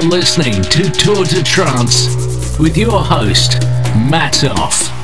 You're listening to Tour de Trance with your host, Matt Off.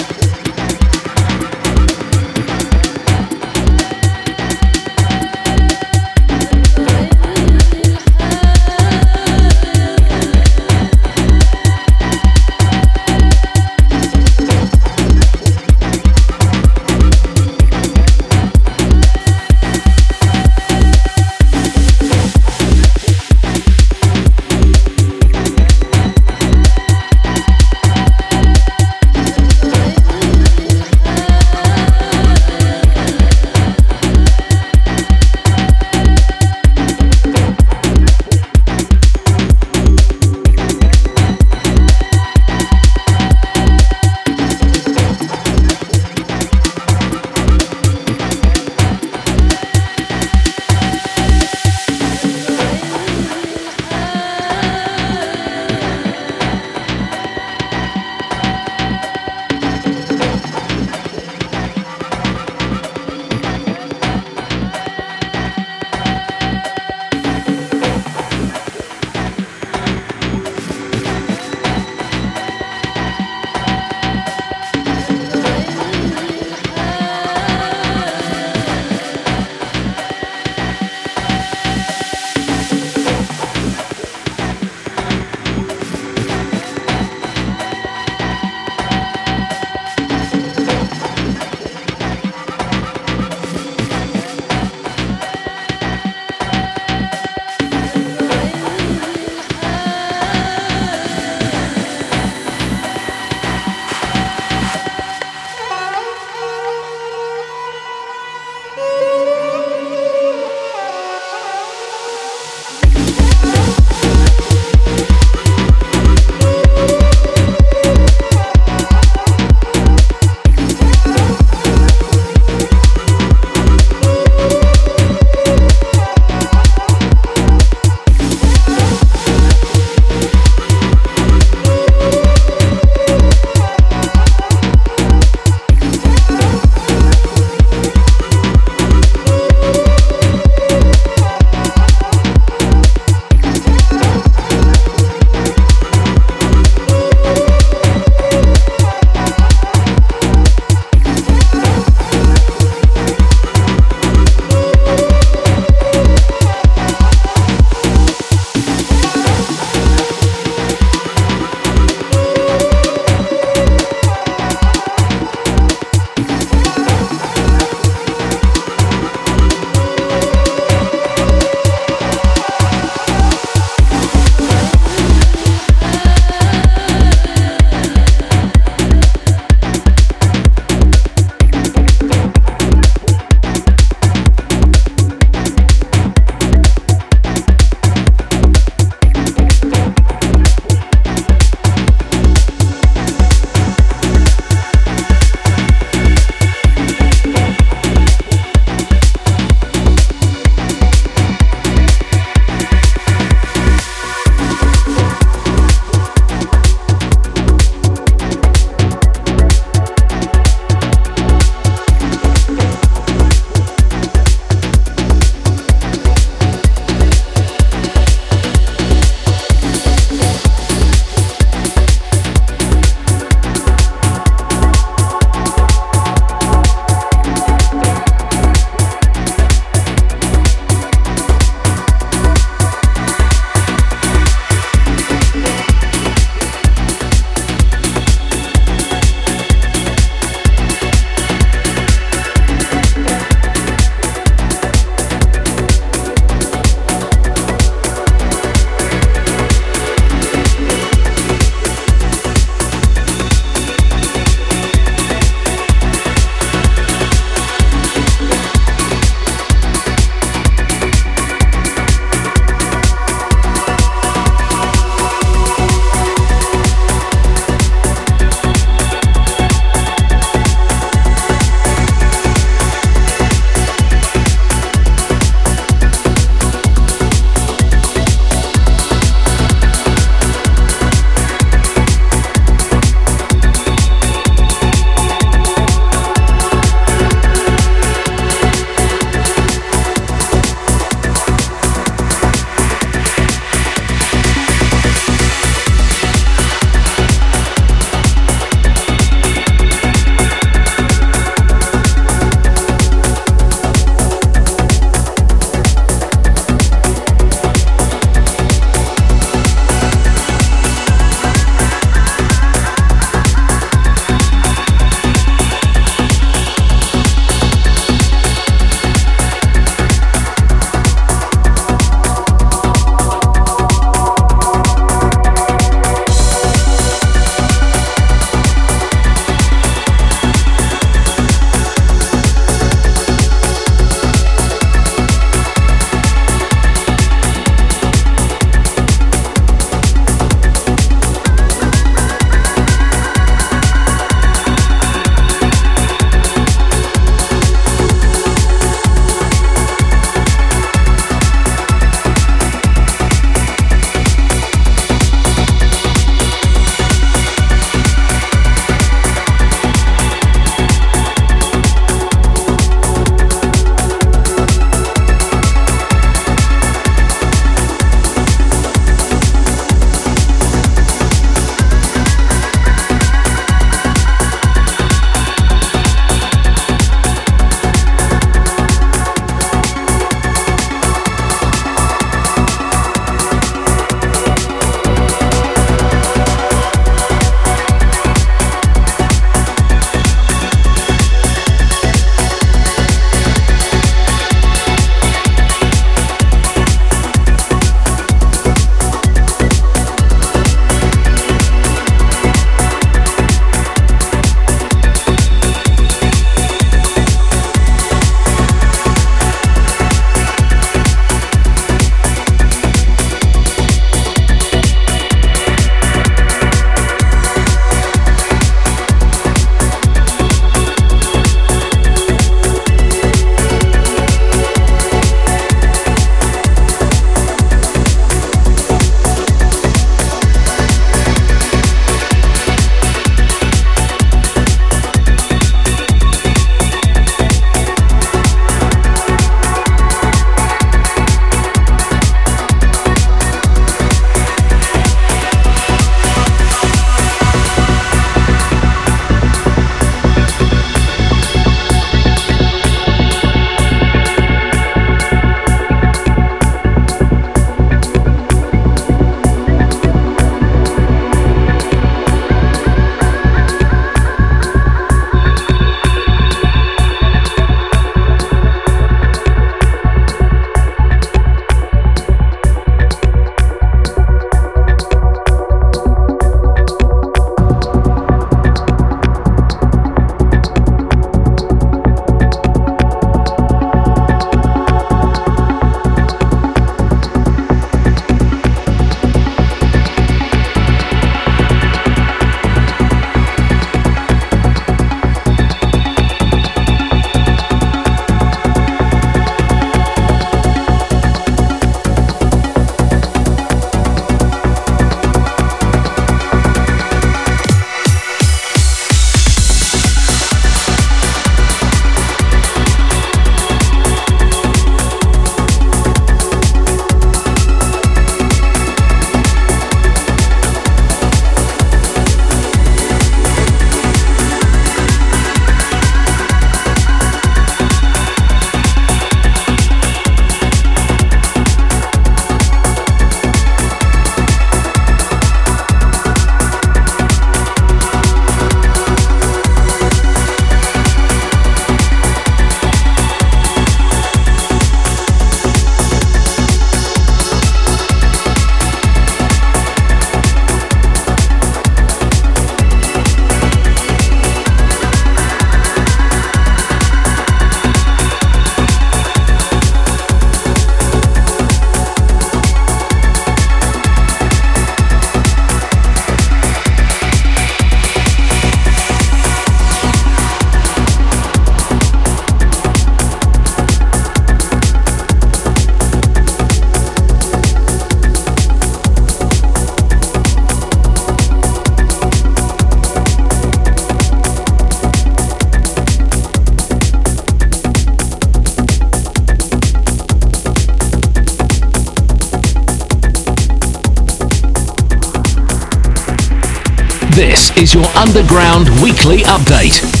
Is your Underground Weekly Update.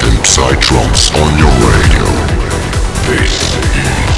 And psytrance on your radio. This is